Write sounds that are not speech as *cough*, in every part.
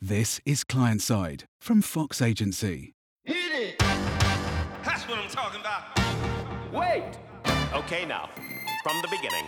This is Client Side from Fox Agency. Hit it! That's what I'm talking about. Wait! Okay, now, from the beginning.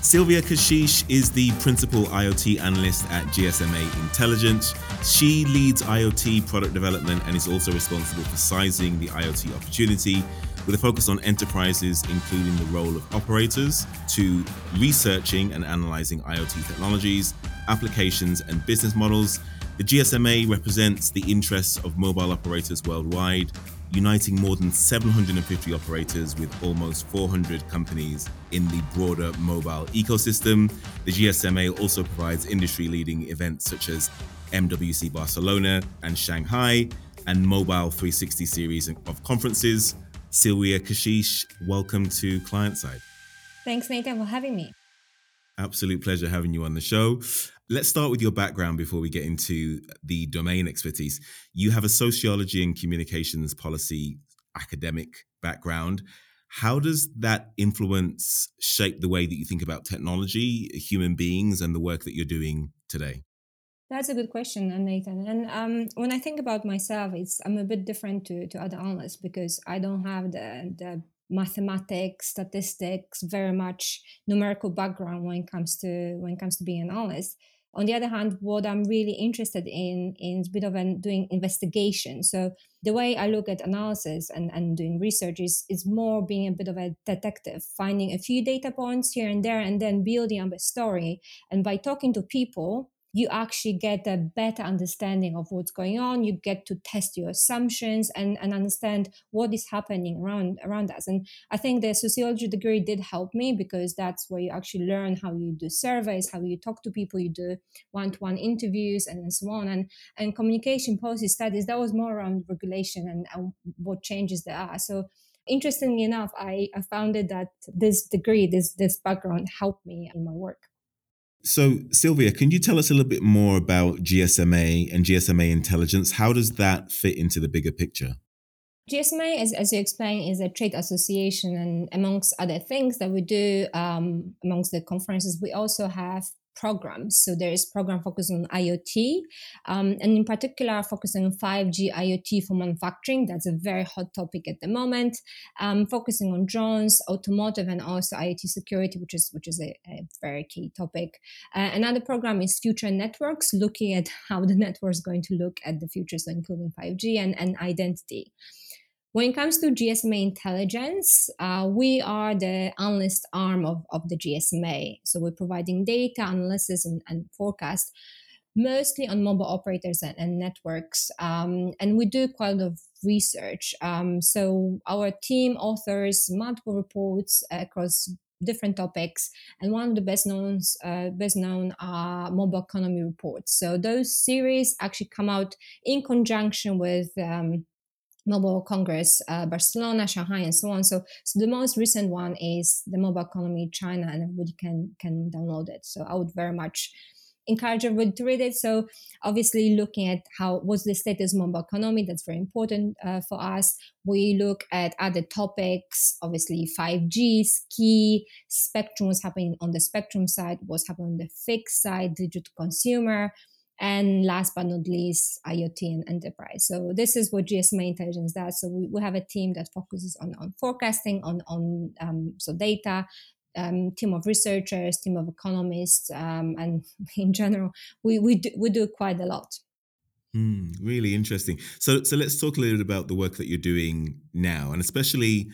Sylwia Kechiche is the principal IoT analyst at GSMA Intelligence. She leads IoT product development and is also responsible for sizing the IoT opportunity with a focus on enterprises, including the role of operators, to researching and analyzing IoT technologies, applications, and business models. The GSMA represents the interests of mobile operators worldwide uniting more than 750 operators with almost 400 companies in the broader mobile ecosystem. The GSMA also provides industry leading events such as MWC Barcelona and Shanghai and Mobile 360 series of conferences. Sylwia Kechiche, welcome to Client Side. Thanks, Nathan, for having me. Absolute pleasure having you on the show. Let's start with your background before we get into the domain expertise. You have a sociology and communications policy academic background. How does that influence shape the way that you think about technology, human beings, and the work that you're doing today? That's a good question, Nathan. And um, when I think about myself, it's I'm a bit different to, to other analysts because I don't have the, the mathematics, statistics, very much numerical background when it comes to when it comes to being an analyst. On the other hand, what I'm really interested in is bit of an, doing investigation. So the way I look at analysis and, and doing research is, is more being a bit of a detective, finding a few data points here and there, and then building up a story. And by talking to people, you actually get a better understanding of what's going on. You get to test your assumptions and, and understand what is happening around around us. And i think the sociology degree did help me because that's where you actually learn how you do surveys how you talk to people you do one-to-one interviews and so on. And and communication policy studies that was more around regulation and, and what changes there are. So interestingly enough I, I found it that this degree this this background helped me in my work so, Sylwia, can you tell us a little bit more about GSMA and GSMA intelligence? How does that fit into the bigger picture? GSMA, as, as you explained, is a trade association, and amongst other things that we do um, amongst the conferences, we also have programs. So there is program focused on IoT, um, and in particular focusing on 5G IoT for manufacturing. That's a very hot topic at the moment. Um, focusing on drones, automotive, and also IoT security, which is which is a, a very key topic. Uh, another program is Future Networks, looking at *laughs* how the network is going to look at the future, so including 5G and, and identity. When it comes to GSMA intelligence, uh, we are the analyst arm of, of the GSMA. So we're providing data analysis and, and forecast mostly on mobile operators and, and networks. Um, and we do quite a lot of research. Um, so our team authors multiple reports across different topics and one of the best known uh, best known are mobile economy reports so those series actually come out in conjunction with um, Mobile Congress, uh, Barcelona, Shanghai, and so on. So, so the most recent one is the mobile economy China, and everybody can can download it. So I would very much encourage everybody to read it. So obviously, looking at how what's the status mobile economy, that's very important uh, for us. We look at other topics, obviously 5G is key, spectrum, what's happening on the spectrum side, what's happening on the fixed side, digital consumer and last but not least, IoT and enterprise. So this is what GSMA Intelligence does. So we, we have a team that focuses on, on forecasting, on, on um, so data, um, team of researchers, team of economists, um, and *laughs* in general, we, we, do, we do quite a lot. Mm, really interesting. So, so let's talk a little bit about the work that you're doing now, and especially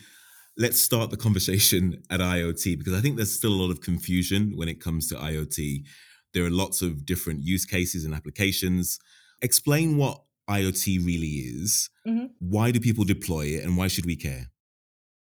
let's start the *laughs* conversation at IoT because I think there's still a lot of confusion when it comes to IoT. There are lots of different use cases and applications. Explain what IoT really is. Mm-hmm. Why do people deploy it and why should we care?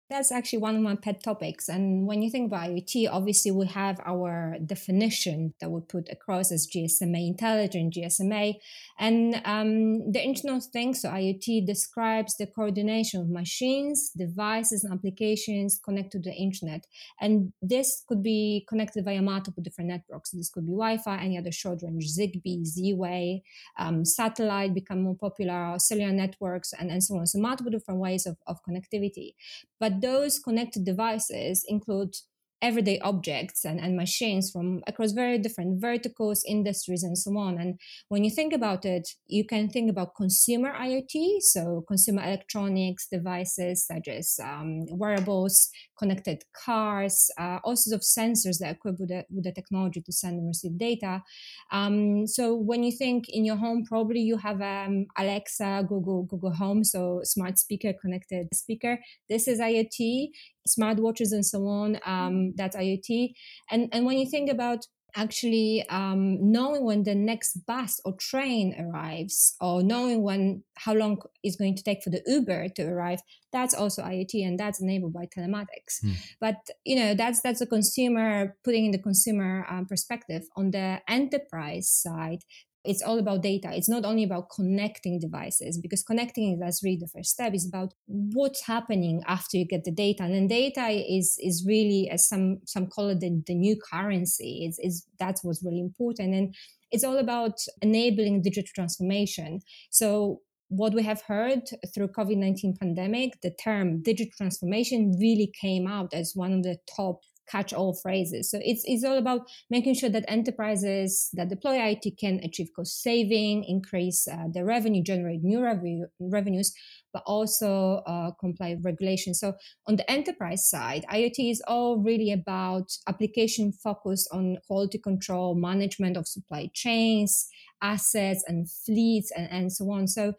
That's actually one of my pet topics. And when you think about IoT, obviously we have our definition that we put across as GSMA intelligent GSMA. And um, the Internet of Things, so IoT, describes the coordination of machines, devices, and applications connected to the internet. And this could be connected via multiple different networks. This could be Wi-Fi, any other short range, Zigbee, Z-Wave, um, satellite become more popular, cellular networks, and, and so on. So multiple different ways of, of connectivity. But those connected devices include everyday objects and, and machines from across very different verticals, industries, and so on. And when you think about it, you can think about consumer IoT, so consumer electronics devices such as um, wearables, connected cars, uh, all sorts of sensors that are equipped with the, with the technology to send and receive data. Um, so when you think in your home, probably you have um, Alexa, Google, Google Home, so smart speaker, connected speaker. This is IoT smartwatches and so on. Um, that's IoT. And and when you think about actually um, knowing when the next bus or train arrives or knowing when how long it's going to take for the uber to arrive that's also iot and that's enabled by telematics mm. but you know that's that's a consumer putting in the consumer um, perspective on the enterprise side it's all about data. It's not only about connecting devices because connecting is that's really the first step. It's about what's happening after you get the data. And then data is is really as some some call it the, the new currency. It's, is that's what's really important. And it's all about enabling digital transformation. So what we have heard through covid-19 pandemic the term digital transformation really came out as one of the top catch all phrases. So it's, it's all about making sure that enterprises that deploy IT can achieve cost saving, increase uh, their revenue, generate new revenue, revenues, but also uh, comply with regulations. So on the enterprise side, IoT is all really about application focus on quality control, management of supply chains, assets and fleets and, and so on. So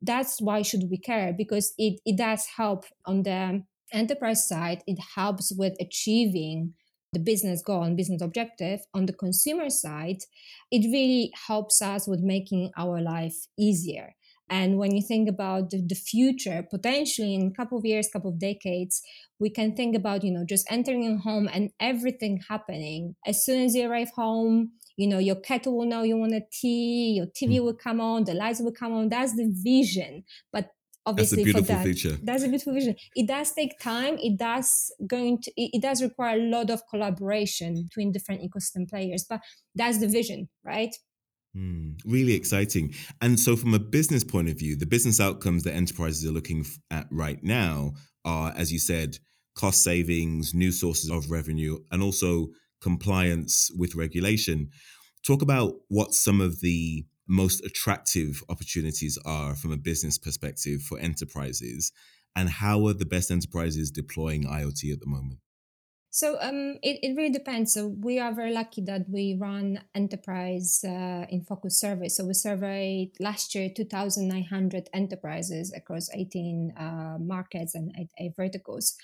that's why should we care because it, it does help on the enterprise side, it helps with achieving the business goal and business objective. On the consumer side, it really helps us with making our life easier. And when you think about the, future, potentially in a couple of years, couple of decades, we can think about, you know, just entering a home and everything happening. As soon as you arrive home, you know, your kettle will know you want a tea, your TV mm. will come on, the lights will come on. That's the vision. But obviously that's a beautiful that. feature that's a beautiful vision it does take time it does going to it, it does require a lot of collaboration between different ecosystem players but that's the vision right Mm, really exciting. And so, from a business point of view, the business outcomes that enterprises are looking at right now are, as you said, cost savings, new sources of revenue, and also compliance with regulation. Talk about what some of the most attractive opportunities are from a business perspective for enterprises and how are the best enterprises deploying IoT at the moment? So um, it, it really depends. So we are very lucky that we run enterprise uh, in focus survey. So we surveyed last year 2,900 enterprises across 18 uh, markets and eight, eight verticals.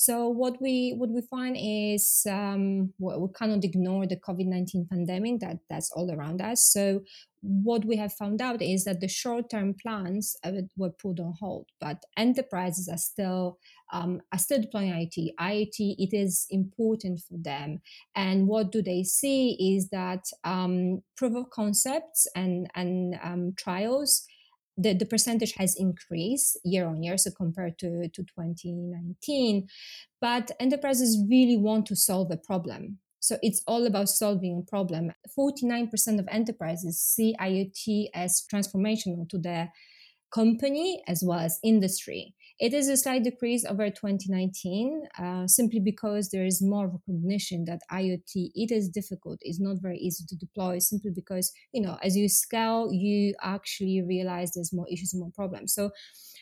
So what we what we find is um, we cannot ignore the COVID nineteen pandemic that that's all around us. So what we have found out is that the short term plans uh, were put on hold, but enterprises are still um, are still deploying IoT. IoT it is important for them, and what do they see is that um, proof of concepts and and um, trials the, the percentage has increased year on year, so compared to, to 2019. But enterprises really want to solve a problem. So it's all about solving a problem. 49% of enterprises see IoT as transformational to their company as well as industry. It is a slight decrease over 2019, uh, simply because there is more recognition that IoT it is difficult, it's not very easy to deploy. Simply because you know as you scale, you actually realize there's more issues, and more problems. So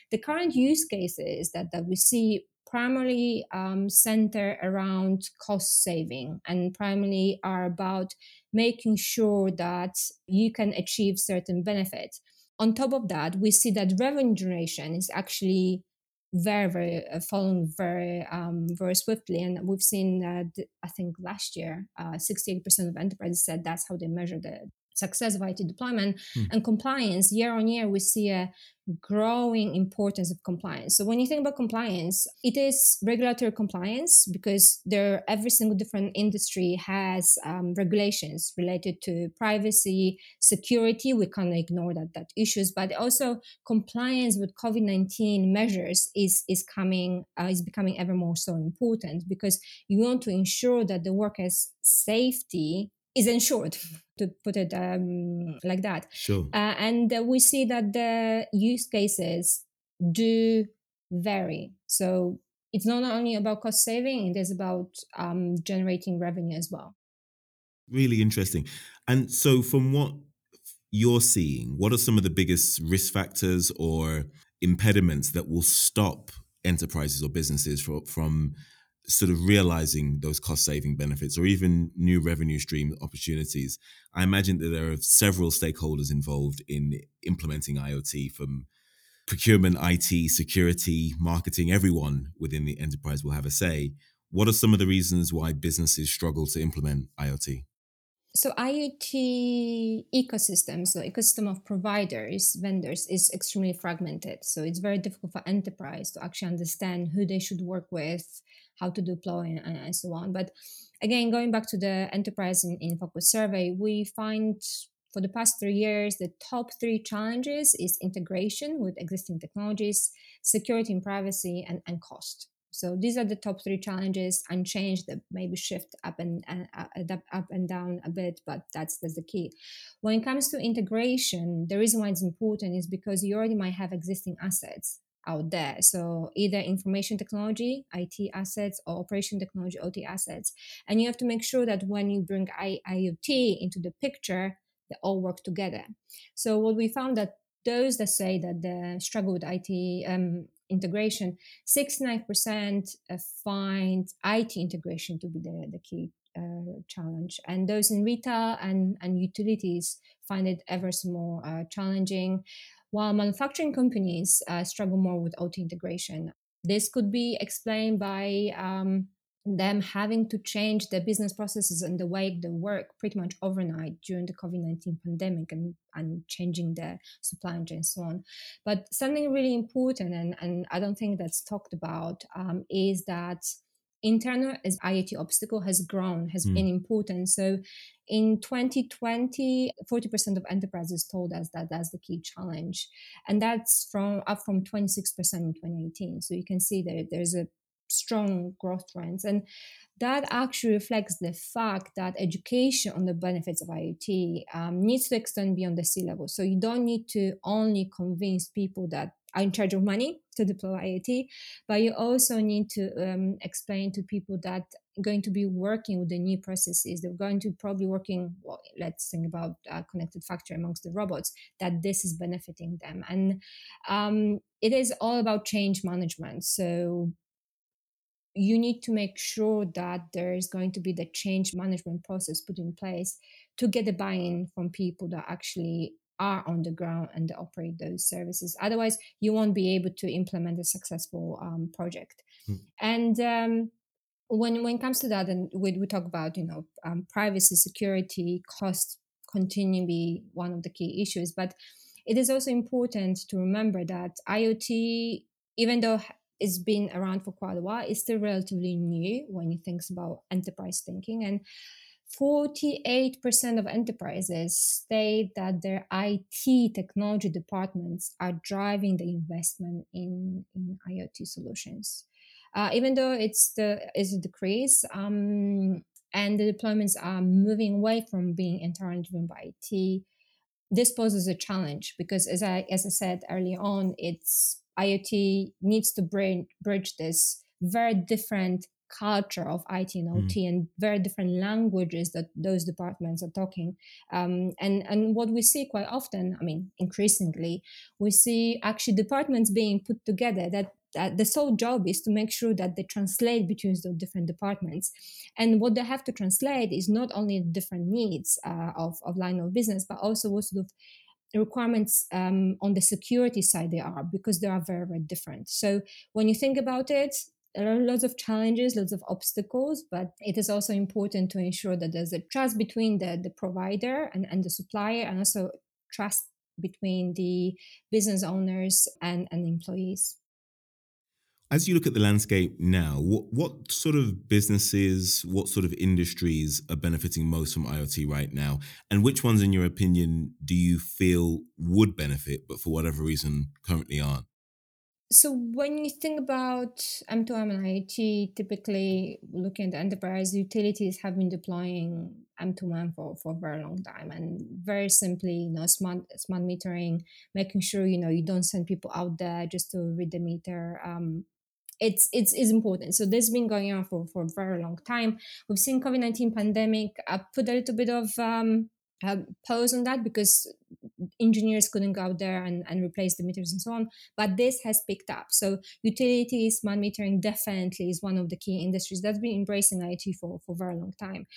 the current use cases that that we see primarily um, center around cost saving and primarily are about making sure that you can achieve certain benefits on top of that, we see that revenue generation is actually very very uh, very um, very swiftly. And we've seen that i think last year uh, 68% of enterprises said that's how they measure the success of IT deployment mm. and compliance, year on year, we see a growing importance of compliance. So when you think about compliance, it is regulatory compliance because there every single different industry has um, regulations related to privacy, security. We can't ignore that that issues, but also compliance with COVID nineteen measures is is coming uh, is becoming ever more so important because you want to ensure that the workers' safety is ensured to put it um, like that sure uh, and uh, we see that the use cases do vary so it's not only about cost saving; it is about um, generating revenue as well. Really interesting. And so, from what you're seeing, what are some of the biggest risk factors or impediments that will stop enterprises or businesses from, from sort of realizing those cost saving benefits or even new revenue stream opportunities? I imagine that there are several stakeholders involved in implementing IoT from procurement, IT, security, marketing, everyone within the enterprise will have a say. What are some of the reasons why businesses struggle to implement IoT? So IoT ecosystem, so ecosystem of providers, vendors is extremely fragmented. So it's very difficult for enterprise to actually understand who they should work with, how to deploy, and, and so on. But again, going back to the enterprise in, in focus survey, we find for the past three years, the top three challenges is integration with existing technologies, security and privacy, and, and cost. So these are the top three challenges, unchanged. That maybe shift up and uh, up and down a bit, but that's that's the key. When it comes to integration, the reason why it's important is because you already might have existing assets out there. So either information technology, IT assets, or operation technology, OT assets, and you have to make sure that when you bring I- IoT into the picture, they all work together. So what we found that those that say that they struggle with IT um, integration, 69% uh, find IT integration to be the, the key uh, challenge. And those in retail and, and utilities find it ever more uh, challenging, while manufacturing companies uh, struggle more with OT integration. This could be explained by um, them having to change their business processes and the way they work pretty much overnight during the COVID 19 pandemic and, and changing their supply chain and so on. But something really important, and, and I don't think that's talked about, um, is that internal as IoT obstacle has grown, has mm. been important. So in 2020, 40% of enterprises told us that that's the key challenge. And that's from up from 26% in 2018. So you can see that there's a strong growth trends. And that actually reflects the fact that education on the benefits of IoT um, needs to extend beyond the level. So you don't need to only convince people that are in charge of money to deploy IoT, but you also need to um, explain to people that going to be working with the new processes. They're going to probably working. Well, let's think about uh, connected factory amongst the robots. That this is benefiting them, and um, it is all about change management. So you need to make sure that there is going to be the change management process put in place to get the buy-in from people that actually are on the ground and operate those services. Otherwise you won't be able to implement a successful um, project. Mm. and um, when when it comes to that and we, we talk about you know um, privacy security cost continue to be one of the key issues. But it is also important to remember that iot even though it's been around for quite a while. It's still relatively new when you think about enterprise thinking. And 48% of enterprises state that their IT technology departments are driving the investment in, in IoT solutions. Uh, even though it's the is a decrease, um, and the deployments are moving away from being entirely driven by IT, this poses a challenge because, as I as I said earlier on, it's IoT needs to bring, bridge this very different culture of IT and OT mm. and very different languages that those departments are talking. Um, and and what we see quite often, I mean, increasingly, we see actually departments being put together that. that the sole job is to make sure that they translate between the different departments, and what they have to translate is not only different needs uh, of of line of business, but also what sort of requirements um, on the security side they are because they are very very different. So when you think about it there are lots of challenges lots of obstacles but it is also important to ensure that there's a trust between the, the provider and, and the supplier and also trust between the business owners and, and employees as you look at the landscape now, what, what sort of businesses, what sort of industries are benefiting most from IoT right now? And which ones, in your opinion, do you feel would benefit, but for whatever reason currently aren't? So when you think about M2M and IoT, typically looking at the enterprise, utilities have been deploying M2M for, for a very long time. And very simply, you know, smart smart metering, making sure, you know, you don't send people out there just to read the meter. Um, it's it's is important. So this has been going on for for a very long time. We've seen COVID nineteen pandemic uh, put a little bit of um, uh, pause on that because engineers couldn't go out there and, and replace the meters and so on. But this has picked up. So utilities, smart metering definitely is one of the key industries that's been embracing IoT for for a very long time.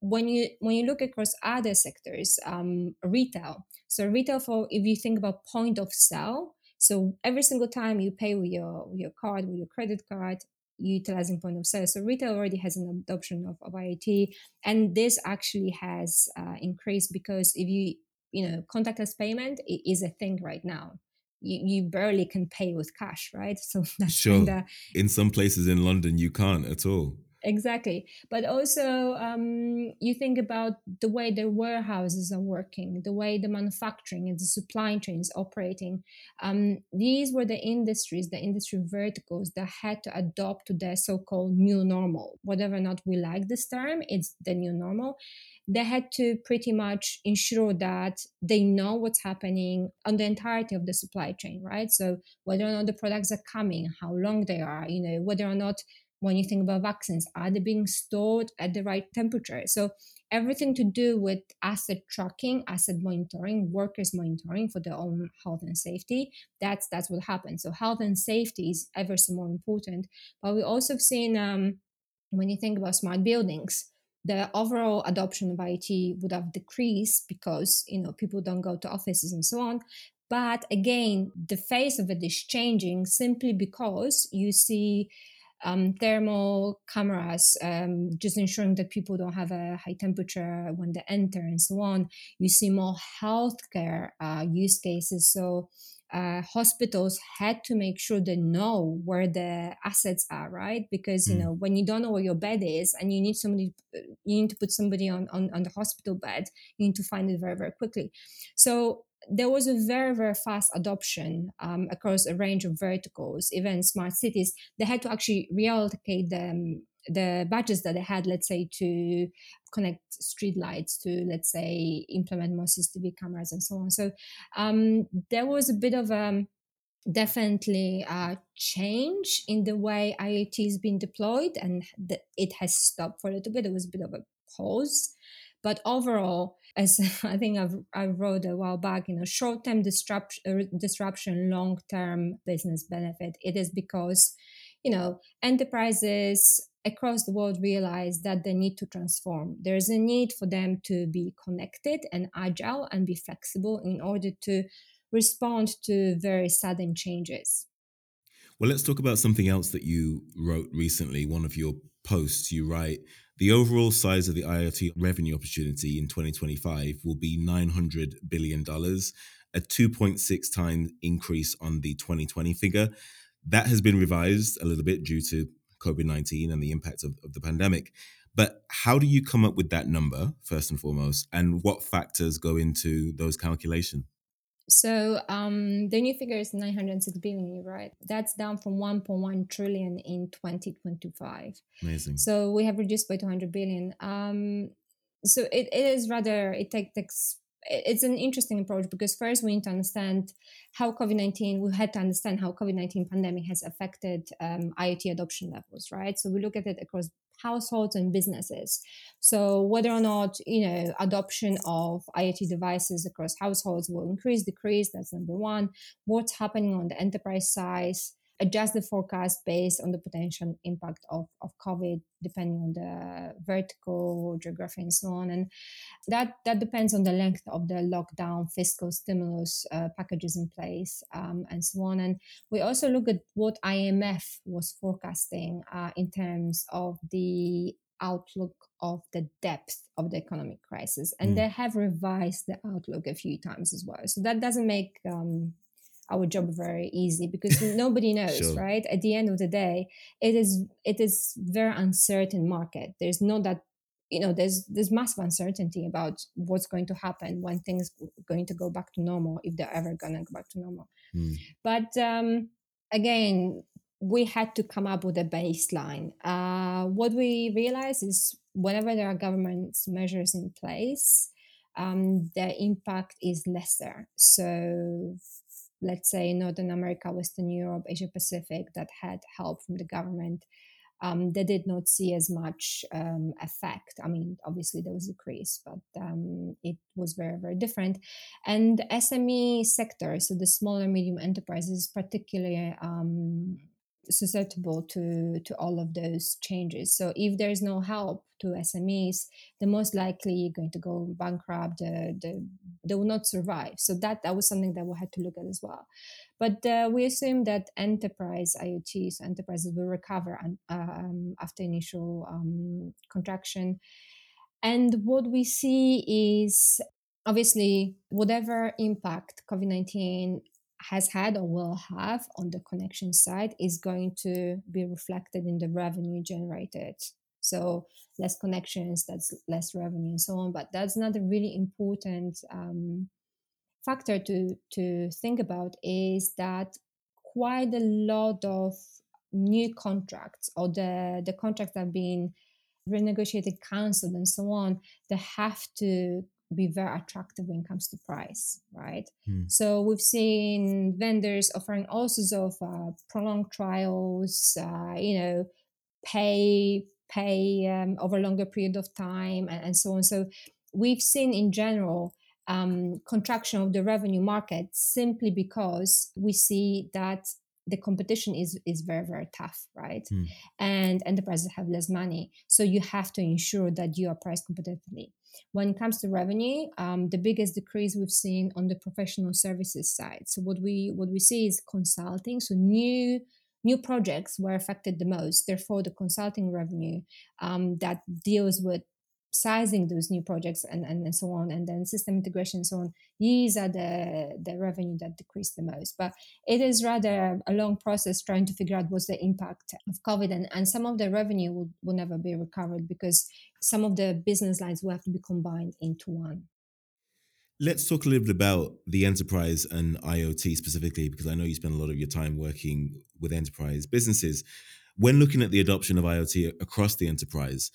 When you when you look across other sectors, um, retail. So retail for if you think about point of sale, so every single time you pay with your with your card, with your credit card, utilizing point of sale. So retail already has an adoption of, of IoT, and this actually has uh, increased because if you you know contactless payment is a thing right now. You, you barely can pay with cash, right? *laughs* So that's sure. Kinda, in some places in London, you can't at all exactly. But also um, you think about the way the warehouses are working the way the manufacturing and the supply chain is operating. Um, these were the industries the industry verticals that had to adopt to their so-called new normal. Whatever or not we like this term it's the new normal. They had to pretty much ensure that they know what's happening on the entirety of the supply chain right? So whether or not the products are coming how long they are you know whether or not when you think about vaccines are they being stored at the right temperature? So everything to do with asset tracking asset monitoring workers monitoring for their own health and safety that's that's what happens so health and safety is ever so more important. But we also have seen um, when you think about smart buildings the overall adoption of IoT would have decreased because you know people don't go to offices and so on. But again the face of it is changing simply because you see um, thermal cameras, um, just ensuring that people don't have a high temperature when they enter and so on. You see more healthcare uh, use cases. So uh, hospitals had to make sure they know where the assets are, right? Because you mm. know when you don't know where your bed is and you need somebody, you need to put somebody on on, on the hospital bed. You need to find it very very quickly. So there was a very very fast adoption um, across a range of verticals even smart cities. They had to actually reallocate the, the budgets that they had let's say to connect street lights to let's say implement more cctv cameras and so on. So um, there was a bit of a um, definitely a change in the way iot is being deployed and the, it has stopped for a little bit. It was a bit of a pause. But overall as *laughs* I think I've, I wrote a while back, you know, short term disruption, uh, disruption, long term business benefit. It is because, you know, enterprises across the world realize that they need to transform. There's a need for them to be connected and agile and be flexible in order to respond to very sudden changes. Well, let's talk about something else that you wrote recently. One of your posts, you write, the overall size of the IoT revenue opportunity in 2025 will be $900 billion, a 2.6 times increase on the 2020 figure. That has been revised a little bit due to COVID 19 and the impact of, of the pandemic. But how do you come up with that number, first and foremost, and what factors go into those calculations? So um, the new figure is 906 billion, right? That's down from 1.1 trillion in 2025. Amazing. So we have reduced by 200 billion. Um, so it, it is rather, it takes, it's an interesting approach because first we need to understand how COVID-19, we had to understand how COVID-19 pandemic has affected um, IoT adoption levels, right? So we look at it across households and businesses. So whether or not you know adoption of IoT devices across households will increase, decrease, that's number one. What's happening on the enterprise side? Adjust the forecast based on the potential impact of, of COVID, depending on the vertical, geography, and so on. And that, that depends on the length of the lockdown, fiscal stimulus uh, packages in place, um, and so on. And we also look at what IMF was forecasting uh, in terms of the outlook of the depth of the economic crisis. And mm. they have revised the outlook a few times as well. So that doesn't make um, our job very easy because nobody *laughs* knows sure. right at the end of the day it is it is very uncertain market there's not that you know there's there's massive uncertainty about what's going to happen when things going to go back to normal if they're ever going to go back to normal mm. but um again we had to come up with a baseline uh what we realize is whenever there are government measures in place um, the impact is lesser. So let's say Northern America, Western Europe, Asia Pacific, that had help from the government, um, they did not see as much um, effect. I mean, obviously there was a decrease, but um, it was very, very different. And SME sector, so the smaller medium enterprises, particularly um, susceptible to to all of those changes. So if there is no help to SMEs, they're most likely going to go bankrupt. The, the, they will not survive. So that that was something that we had to look at as well. But uh, we assume that enterprise IoT, so enterprises will recover um, after initial um, contraction. And what we see is obviously whatever impact COVID 19 has had or will have on the connection side is going to be reflected in the revenue generated. So less connections, that's less revenue, and so on. But that's not a really important um, factor to to think about. Is that quite a lot of new contracts or the the contracts that have been renegotiated, cancelled, and so on, they have to be very attractive when it comes to price, right? Mm. So we've seen vendors offering all sorts of uh, prolonged trials, uh, you know, pay pay um, over a longer period of time, and, and, so on. So we've seen in general um, contraction of the revenue market simply because we see that the competition is is very very tough right? Mm. and enterprises have less money. So you have to ensure that you are priced competitively. When it comes to revenue um, the biggest decrease we've seen on the professional services side. So what we what we see is consulting. So new new projects were affected the most. Therefore the consulting revenue um, that deals with sizing those new projects and, and, and so on and then system integration and so on these are the the revenue that decreased the most but it is rather a long process trying to figure out what's the impact of covid and, and some of the revenue will, will never be recovered because some of the business lines will have to be combined into one Let's talk a little bit about the enterprise and IoT specifically, because I know you spend a lot of your time working with enterprise businesses. When looking at the adoption of IoT across the enterprise,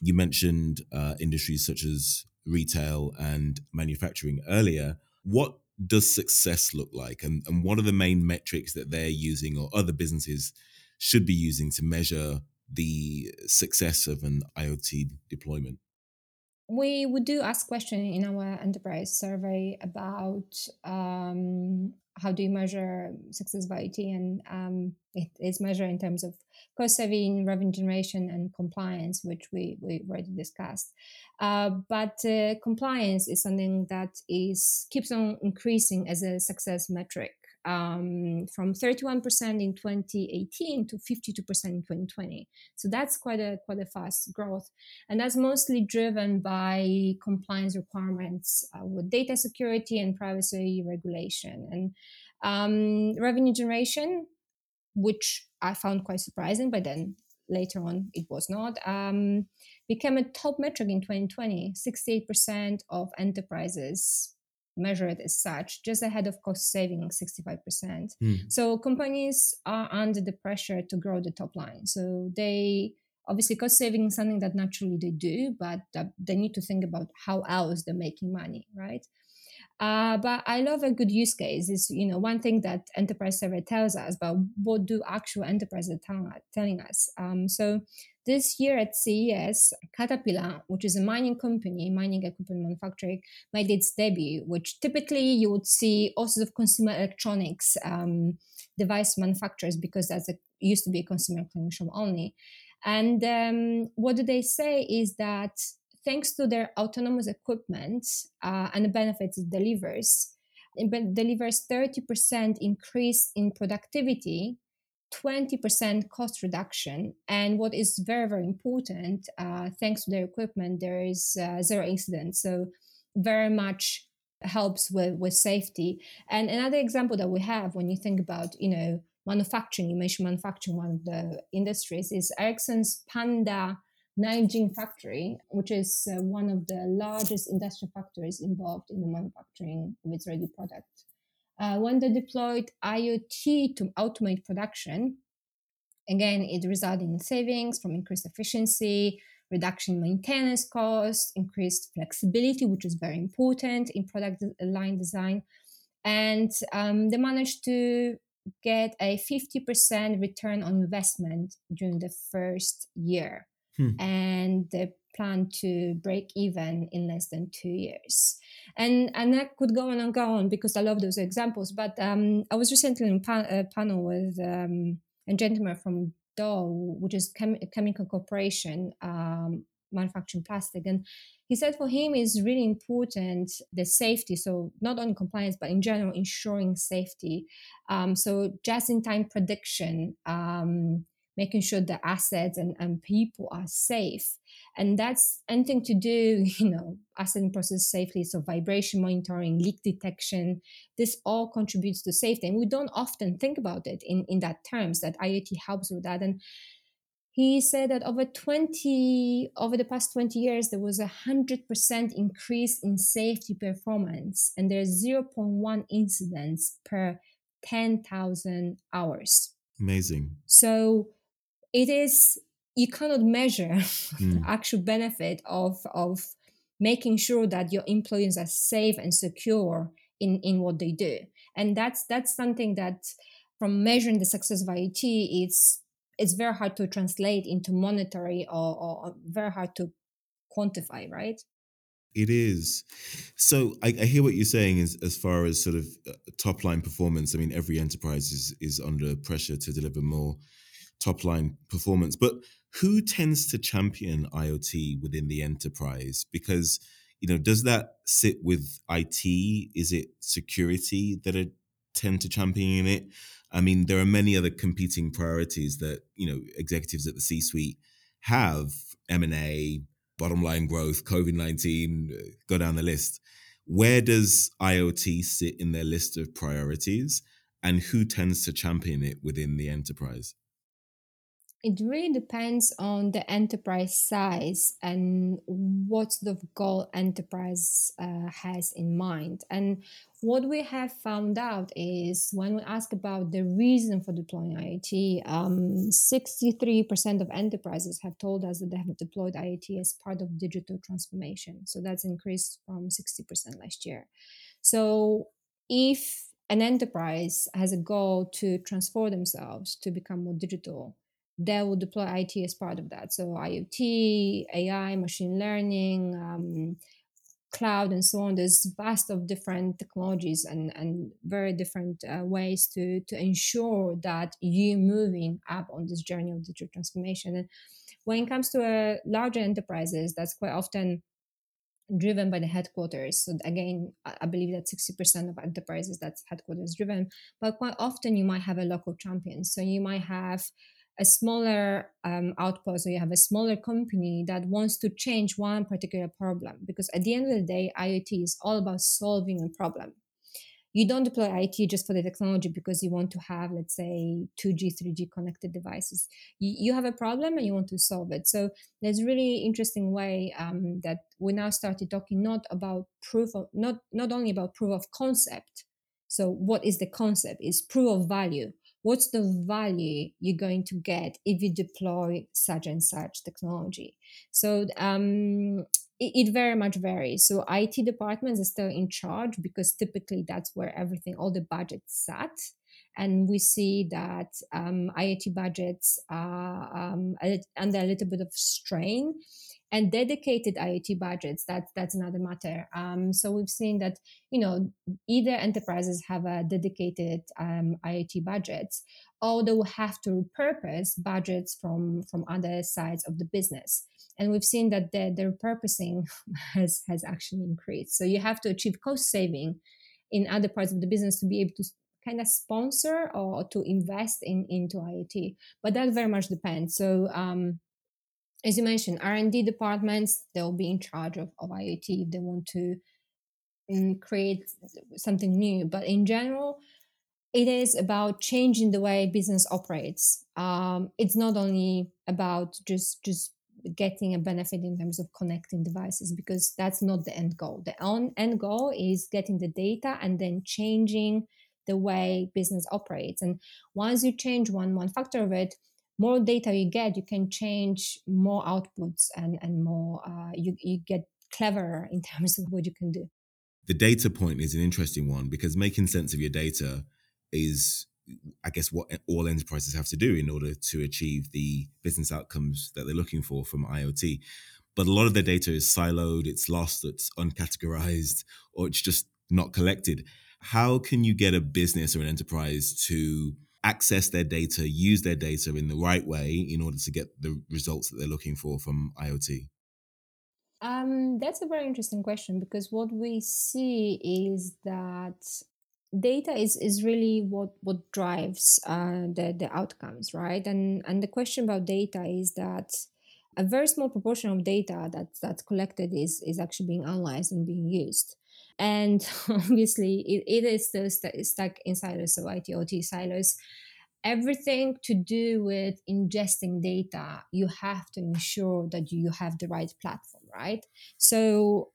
you mentioned uh, industries such as retail and manufacturing earlier. What does success look like? And, and what are the main metrics that they're using or other businesses should be using to measure the success of an IoT deployment? we would do ask question in our enterprise survey about um, how do you measure success of IT? and um, it is measured in terms of cost saving, revenue generation, and compliance, which we we already discussed. Uh, but uh, compliance is something that is keeps on increasing as a success metric um, from 31% in 2018 to 52% in 2020. So that's quite a quite a fast growth, and that's mostly driven by compliance requirements uh, with data security and privacy regulation and um, revenue generation, which I found quite surprising. But then later on, it was not. Um, became a top metric in 2020. 68% of enterprises measured as such, just ahead of cost saving 65%. Mm. So companies are under the pressure to grow the top line. So they obviously cost saving is something that naturally they do, but they need to think about how else they're making money, right? Uh, but I love a good use case. Is you know one thing that enterprise survey tells us, but what do actual enterprises tell, telling us? Um, so this year at CES, Caterpillar, which is a mining company, mining equipment manufacturing, made its debut, which typically you would see also of consumer electronics um, device manufacturers because that's a, used to be a consumer electronics only. And um, what do they say is that thanks to their autonomous equipment uh, and the benefits it delivers, it delivers 30% increase in productivity 20% cost reduction. And what is very, very important, uh, thanks to their equipment, there is uh, zero incidents. So, very much helps with, with safety. And another example that we have when you think about, you know, manufacturing, you mentioned manufacturing, one of the industries, is Ericsson's Panda Nanjing factory, which is uh, one of the largest industrial factories involved in the manufacturing of its ready product. Uh, when they deployed IoT to automate production, again, it resulted in savings from increased efficiency, reduction in maintenance costs, increased flexibility, which is very important in product line design. and um, they managed to get a 50% return on investment during the first year. Hmm. And they plan to break even in less than two years. And and I could go on and go on because I love those examples. But um, I was recently in a panel with um, a gentleman from Dow, which is chem- chemical corporation, um, manufacturing plastic, and he said for him is really important the safety so not only compliance but in general ensuring safety um, so just in time prediction um, making sure the assets and, and people are safe. And that's anything to do *laughs* you know asset and process safely so vibration monitoring leak detection this all contributes to safety. And we don't often think about it in in that terms that iot helps with that. And he said that over 20 over the past 20 years there was a 100% increase in safety performance and there's 0.1 incidents per 10,000 hours. Amazing. So it is you cannot measure mm. *laughs* the actual benefit of of making sure that your employees are safe and secure in in what they do and that's that's something that from measuring the success of IoT, it's it's very hard to translate into monetary or, or very hard to quantify, right? It is. So I, I, hear what you're saying as, as far as sort of uh, top line performance. I mean, every enterprise is, is under pressure to deliver more top line performance. But who tends to champion IoT within the enterprise? Because, you know, does that sit with IT? Is it security that tend to champion it? I mean, there are many other competing priorities that you know executives at the C-suite have: M and A, bottom line growth, COVID nineteen. Go down the list. Where does IoT sit in their list of priorities, and who tends to champion it within the enterprise? It really depends on the enterprise size and what the goal enterprise uh, has in mind. And what we have found out is when we ask about the reason for deploying IoT, um, 63% of enterprises have told us that they have deployed IoT as part of digital transformation. So that's increased from 60% last year. So if an enterprise has a goal to transform themselves to become more digital, they will deploy IT as part of that. So IoT, AI, machine learning, um, cloud, and so on. There's vast of different technologies and, and very different uh, ways to to ensure that you're moving up on this journey of digital transformation. And when it comes to uh, larger enterprises, that's quite often driven by the headquarters. So again, I believe that 60% of enterprises that's headquarters driven, but quite often you might have a local champion. So you might have a smaller um, outpost or you have a smaller company that wants to change one particular problem because at the end of the day iot is all about solving a problem. You don't deploy it just for the technology because you want to have let's say 2g 3g connected devices. You, have a problem and you want to solve it. So there's really interesting way um, that we now started talking not about proof of not not only about proof of concept. So what is the concept? Is proof of value what's the value you're going to get if you deploy such and such technology? So um, it, it, very much varies. So it departments are still in charge because typically that's where everything all the budgets sat. And we see that um, budgets are um, under a little bit of strain and dedicated IoT budgets. That's that's another matter. Um, so we've seen that you know either enterprises have a dedicated um, IoT budgets, or they will have to repurpose budgets from from other sides of the business. And we've seen that the, the repurposing *laughs* has has actually increased. So you have to achieve cost saving in other parts of the business to be able to kind of sponsor or to invest in into IoT. But that very much depends. So um, as you mentioned, R&D departments, they'll be in charge of, of IoT if they want to um, create something new. But in general, it is about changing the way business operates. Um, it's not only about just just getting a benefit in terms of connecting devices because that's not the end goal. The end goal is getting the data and then changing the way business operates. And once you change one one factor of it, more data you get, you can change more outputs and and more. Uh, you you get cleverer in *laughs* terms of what you can do. the data point is an interesting one because making sense of your data is I guess what all enterprises have to do in order to achieve the business outcomes that they're looking for from IoT. But a lot of their data is siloed, it's lost, it's uncategorized, or it's just not collected. How can you get a business or an enterprise to access their data, use their data in the right way in order to get the results that they're looking for from IoT? Um, that's a very interesting question because what we see is that data is is really what what drives uh, the the outcomes, right? And and the question about data is that a very small proportion of data that that's collected is is actually being analyzed and being used. And *laughs* obviously, it, it is still st- stuck inside of IT OT silos everything to do with ingesting data, you have to ensure that you have the right platform, right? So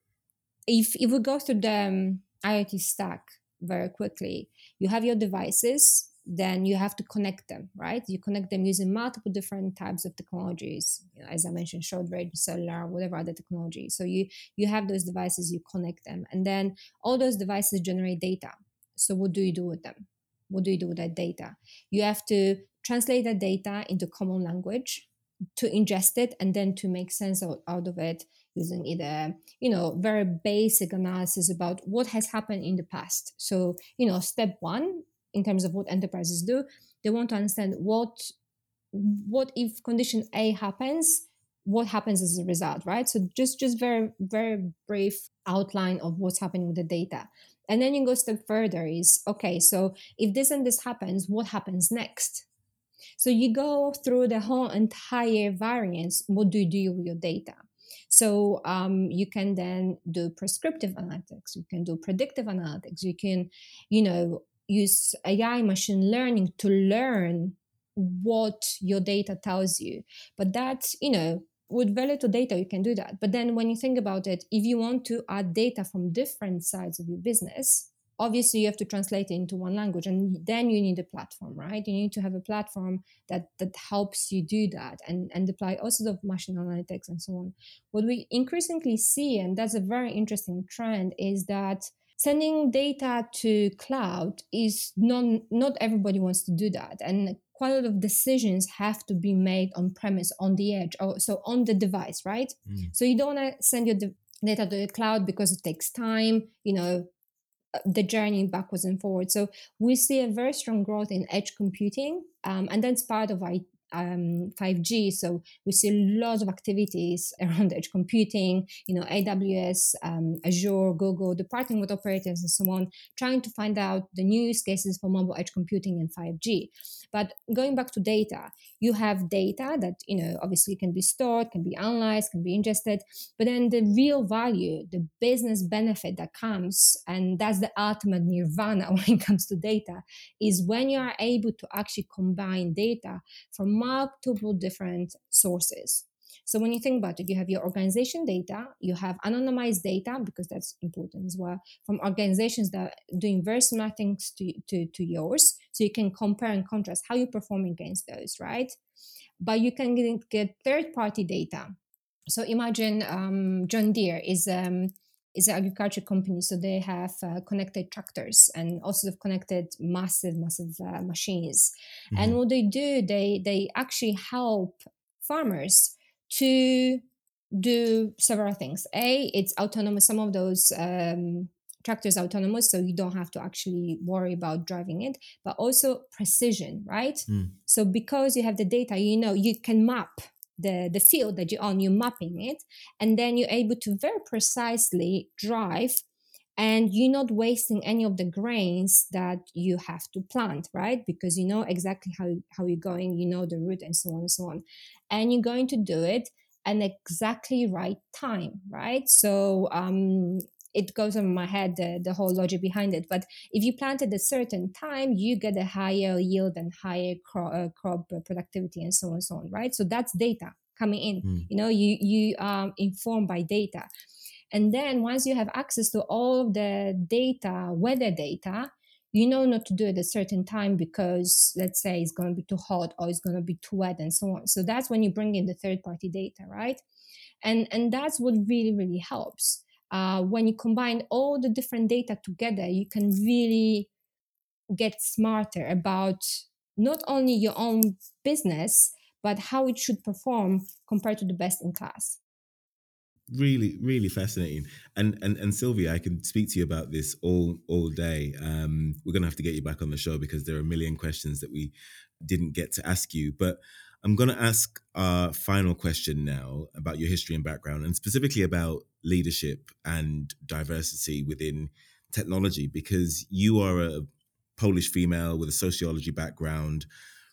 if if we go through the um, IoT stack very quickly, you have your devices, then you have to connect them, right? You connect them using multiple different types of technologies, you know, as I mentioned, short range, cellular, whatever other technology. So you you have those devices, you connect them, and then all those devices generate data. So what do you do with them? what do you do with that data? You have to translate that data into common language to ingest it and then to make sense out, out of it using either you know very basic analysis about what has happened in the past so you know step one in terms of what enterprises do they want to understand what what if condition a happens what happens as a result right so just just very very brief outline of what's happening with the data and then you go step further is okay, so if this and this happens, what happens next? So you go through the whole entire variance. What do you do with your data? So um, you can then do prescriptive analytics. You can do predictive analytics. You can, you know, use AI machine learning to learn what your data tells you. But that's, you know, with little data, you can do that. But then when you think about it, if you want to add data from different sides of your business, obviously you have to translate it into one language and then you need a platform right you need to have a platform that that helps you do that and and apply also the machine analytics and so on what we increasingly see and that's a very interesting trend is that sending data to cloud is not not everybody wants to do that and quite a lot of decisions have to be made on premise on the edge or so on the device right mm. so you don't want to send your data to the cloud because it takes time you know uh, the journey backwards and forwards so we see a very strong growth in edge computing um, and that's part of IT, um, 5G. So we see lots of activities *laughs* around edge computing, you know, AWS, um, Azure, Google, the partnering with operators and so on, trying to find out the new use cases for mobile edge computing and 5G. But going back to data, you have data that, you know, obviously can be stored, can be analyzed, can be ingested, but then the real value, the business benefit that comes, and that's the ultimate nirvana *laughs* when it comes to data, is when you are able to actually combine data from multiple different sources. So when you think about it, you have your organization data, you have anonymized data because that's important as well from organizations that are doing very similar things to, to, to yours. So you can compare and contrast how you perform against those, right? But you can get, get third party data. So imagine um, John Deere is um, is an agriculture company, so they have uh, connected tractors and also they've connected massive, massive uh, machines. Mm-hmm. And what they do, they they actually help farmers to do several things. A, it's autonomous. Some of those um, tractors autonomous, so you don't have to actually worry about driving it. But also precision, right? Mm. So because you have the data, you know you can map the, the field that you're on, you're mapping it, and then you're able to very precisely drive and you're not wasting any of the grains that you have to plant right? Because you know exactly how, how you're going you know the route and so on and so on. And you're going to do it an exactly right time right? So um it goes over my head the, the whole logic behind it. But if you plant at a certain time you get a higher yield and higher crop, uh, crop productivity and so on and so on right? So that's data coming in. Mm. you know you you are informed by data. And then once you have access to all of the data weather data you know not to do it at a certain time because let's say it's going to be too hot or it's going to be too wet and so on. So that's when you bring in the third party data right? And and that's what really really helps uh, when you combine all the different data together, you can really get smarter about not only your own business, but how it should perform compared to the best in class. Really really fascinating. And and and Sylwia i can speak to you about this all all day. Um we're gonna have to get you back on the show because there are a million questions that we didn't get to ask you. But i'm gonna ask our final question now about your history and background and specifically about leadership and diversity within technology because you are a polish female with a sociology background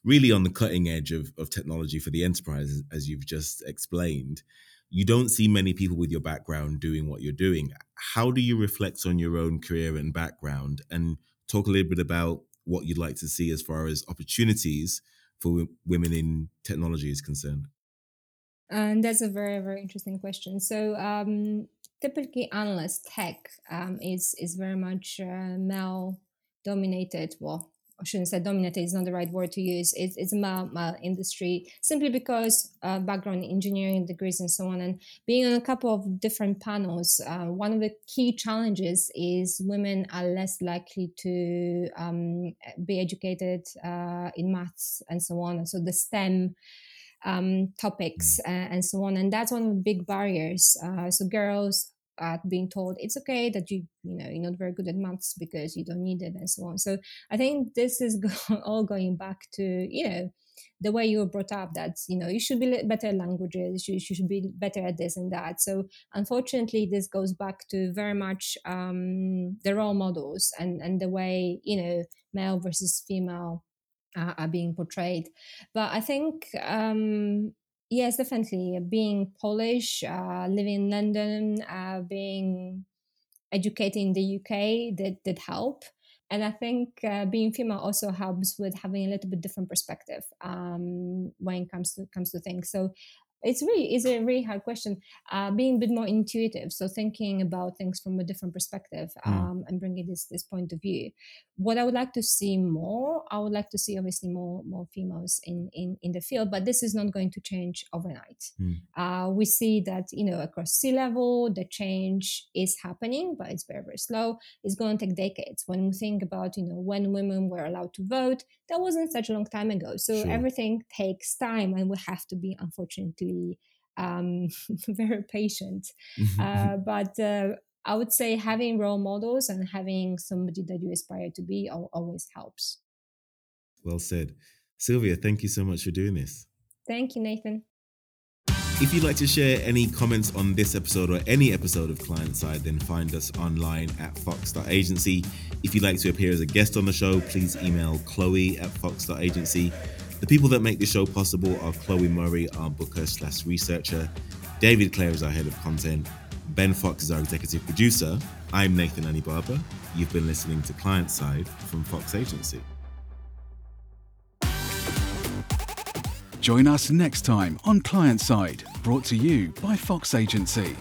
really on the cutting edge of, of technology for the enterprise as you've just explained you don't see many people with your background doing what you're doing. How do you reflect on your own career and background and talk a little bit about what you'd like to see as far as opportunities for women in technology is concerned? And that's a very, very interesting question. So, um, typically, analyst tech um, is is very much uh, male dominated. Well, I shouldn't say dominated is not the right word to use. It's, it's a male, male industry simply because uh, background engineering degrees and so on. And being on a couple of different panels, uh, one of the key challenges is women are less likely to um, be educated uh, in maths and so on. And so the STEM um, topics uh, and so on. And that's one of the big barriers. Uh, so girls at being told it's okay that you you know you're not very good at maths because you don't need it and so on. So i think this is *laughs* all going back to you know the way you were brought up that you know you should be better at languages you, you should be better at this and that. So unfortunately this goes back to very much um, the role models and and the way you know male versus female uh, are being portrayed. But i think um, Yes, definitely. Being Polish, uh, living in London, uh, being educated in the UK did, did help. And I think uh, being female also helps with having a little bit different perspective um, when it comes to comes to things. So it's really is a really hard question uh, being a bit more intuitive so thinking about things from a different perspective hmm. um, mm. and bringing this this point of view what i would like to see more i would like to see obviously more more females in in, in the field but this is not going to change overnight mm. uh, we see that you know across C-level the change is happening but it's very very slow it's going to take decades when we think about you know when women were allowed to vote that wasn't such a long time ago so sure. everything takes time and we have to be unfortunately um, *laughs* very patient. Mm-hmm. uh, but uh, I would say having role models and having somebody that you aspire to be always helps. Well said. Sylwia, thank you so much for doing this. Thank you, Nathan. If you'd like to share any comments on this episode or any episode of Client Side, then find us online at fox.agency. If you'd like to appear as a guest on the show, please email chloe at fox.agency. The people that make the show possible are Chloe Murray, our booker slash researcher. David Clare is our head of content. Ben Fox is our executive producer. I'm Nathan Anibaba. You've been listening to Client Side from Fox Agency. Join us next time on Client Side, brought to you by Fox Agency.